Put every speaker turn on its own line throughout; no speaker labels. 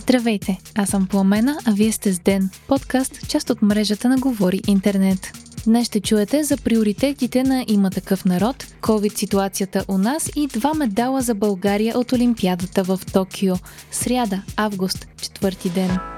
Здравейте, аз съм Пламена, а вие сте с Ден, подкаст, част от мрежата на Говори Интернет. Днес ще чуете за приоритетите на Има такъв народ, COVID ситуацията у нас и два медала за България от Олимпиадата в Токио. Сряда, август, четвърти ден.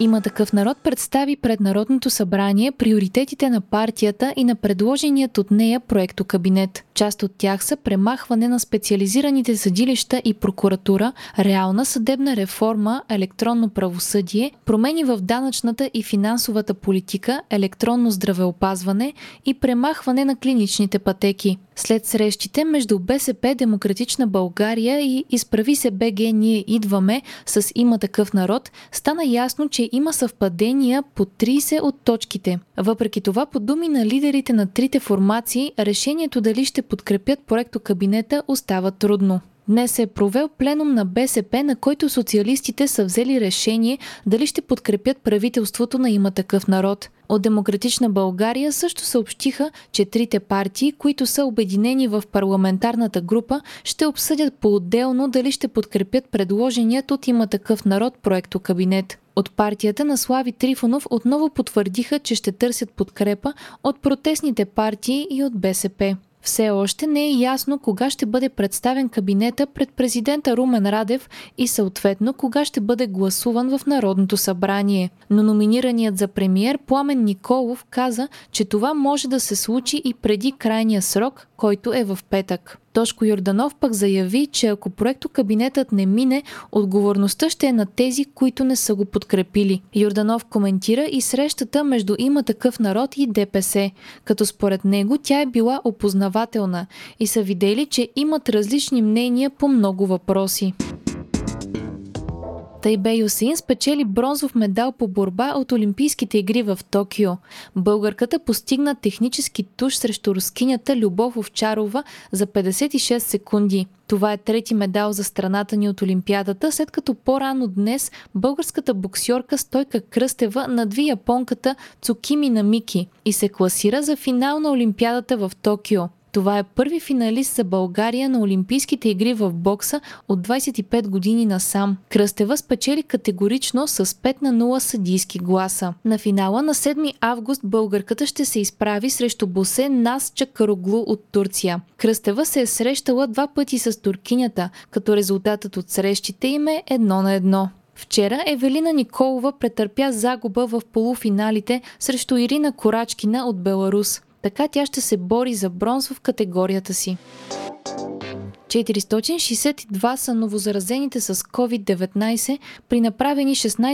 Има такъв народ представи пред Народното събрание приоритетите на партията и на предложеният от нея проекто кабинет. Част от тях са премахване на специализираните съдилища и прокуратура, реална съдебна реформа, електронно правосъдие, промени в данъчната и финансовата политика, електронно здравеопазване и премахване на клиничните пътеки. След срещите между БСП, Демократична България и Изправи се БГ Ние идваме с Има такъв народ, стана ясно, че има съвпадения по 30 от точките. Въпреки това, по думи на лидерите на трите формации, решението дали ще подкрепят проекто кабинета остава трудно. Днес е провел пленум на БСП, на който социалистите са взели решение дали ще подкрепят правителството на има такъв народ. От Демократична България също съобщиха, че трите партии, които са обединени в парламентарната група, ще обсъдят по-отделно дали ще подкрепят предложеният от има такъв народ проекто кабинет. От партията на Слави Трифонов отново потвърдиха, че ще търсят подкрепа от протестните партии и от БСП. Все още не е ясно кога ще бъде представен кабинета пред президента Румен Радев и съответно кога ще бъде гласуван в Народното събрание. Но номинираният за премиер Пламен Николов каза, че това може да се случи и преди крайния срок, който е в петък. Тошко Йорданов пък заяви, че ако проекто кабинетът не мине, отговорността ще е на тези, които не са го подкрепили. Йорданов коментира и срещата между има такъв народ и ДПС, като според него тя е била опознавателна и са видели, че имат различни мнения по много въпроси. Тайбе Юсин спечели бронзов медал по борба от Олимпийските игри в Токио. Българката постигна технически туш срещу рускинята Любов Овчарова за 56 секунди. Това е трети медал за страната ни от Олимпиадата, след като по-рано днес българската боксьорка Стойка Кръстева надви японката Цукими Намики и се класира за финал на Олимпиадата в Токио. Това е първи финалист за България на Олимпийските игри в бокса от 25 години насам. Кръстева спечели категорично с 5 на 0 съдийски гласа. На финала на 7 август българката ще се изправи срещу Босе Нас Чакароглу от Турция. Кръстева се е срещала два пъти с туркинята, като резултатът от срещите им е едно на едно. Вчера Евелина Николова претърпя загуба в полуфиналите срещу Ирина Корачкина от Беларус. Така тя ще се бори за бронз в категорията си. 462 са новозаразените с COVID-19 при направени 16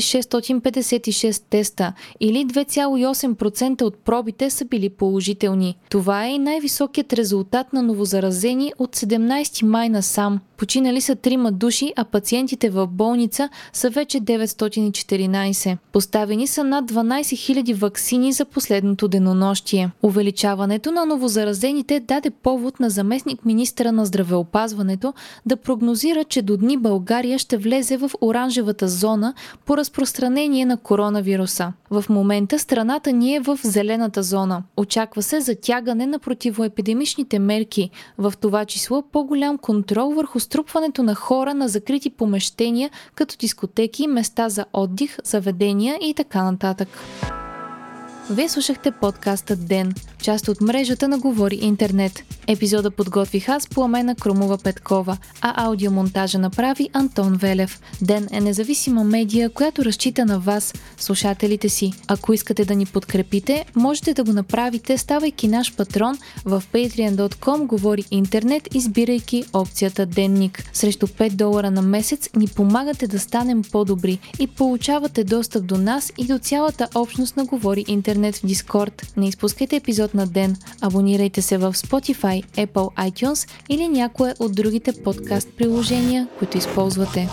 656 теста или 2,8% от пробите са били положителни. Това е и най-високият резултат на новозаразени от 17 май насам. Починали са трима души, а пациентите в болница са вече 914. Поставени са над 12 000 вакцини за последното денонощие. Увеличаването на новозаразените даде повод на заместник министра на здравеопазването да прогнозира, че до дни България ще влезе в оранжевата зона по разпространение на коронавируса. В момента страната ни е в зелената зона. Очаква се затягане на противоепидемичните мерки, в това число по-голям контрол върху струпването на хора на закрити помещения, като дискотеки, места за отдих, заведения и така нататък. Вие слушахте подкаста Ден, част от мрежата на Говори Интернет. Епизода подготвих аз Пламена Крумова Петкова, а аудиомонтажа направи Антон Велев. Ден е независима медия, която разчита на вас, слушателите си. Ако искате да ни подкрепите, можете да го направите, ставайки наш патрон в patreon.com Говори Интернет, избирайки опцията Денник. Срещу 5 долара на месец ни помагате да станем по-добри и получавате достъп до нас и до цялата общност на Говори Интернет в Дискорд. Не изпускайте епизод на ден. Абонирайте се в Spotify, Apple iTunes или някое от другите подкаст приложения, които използвате.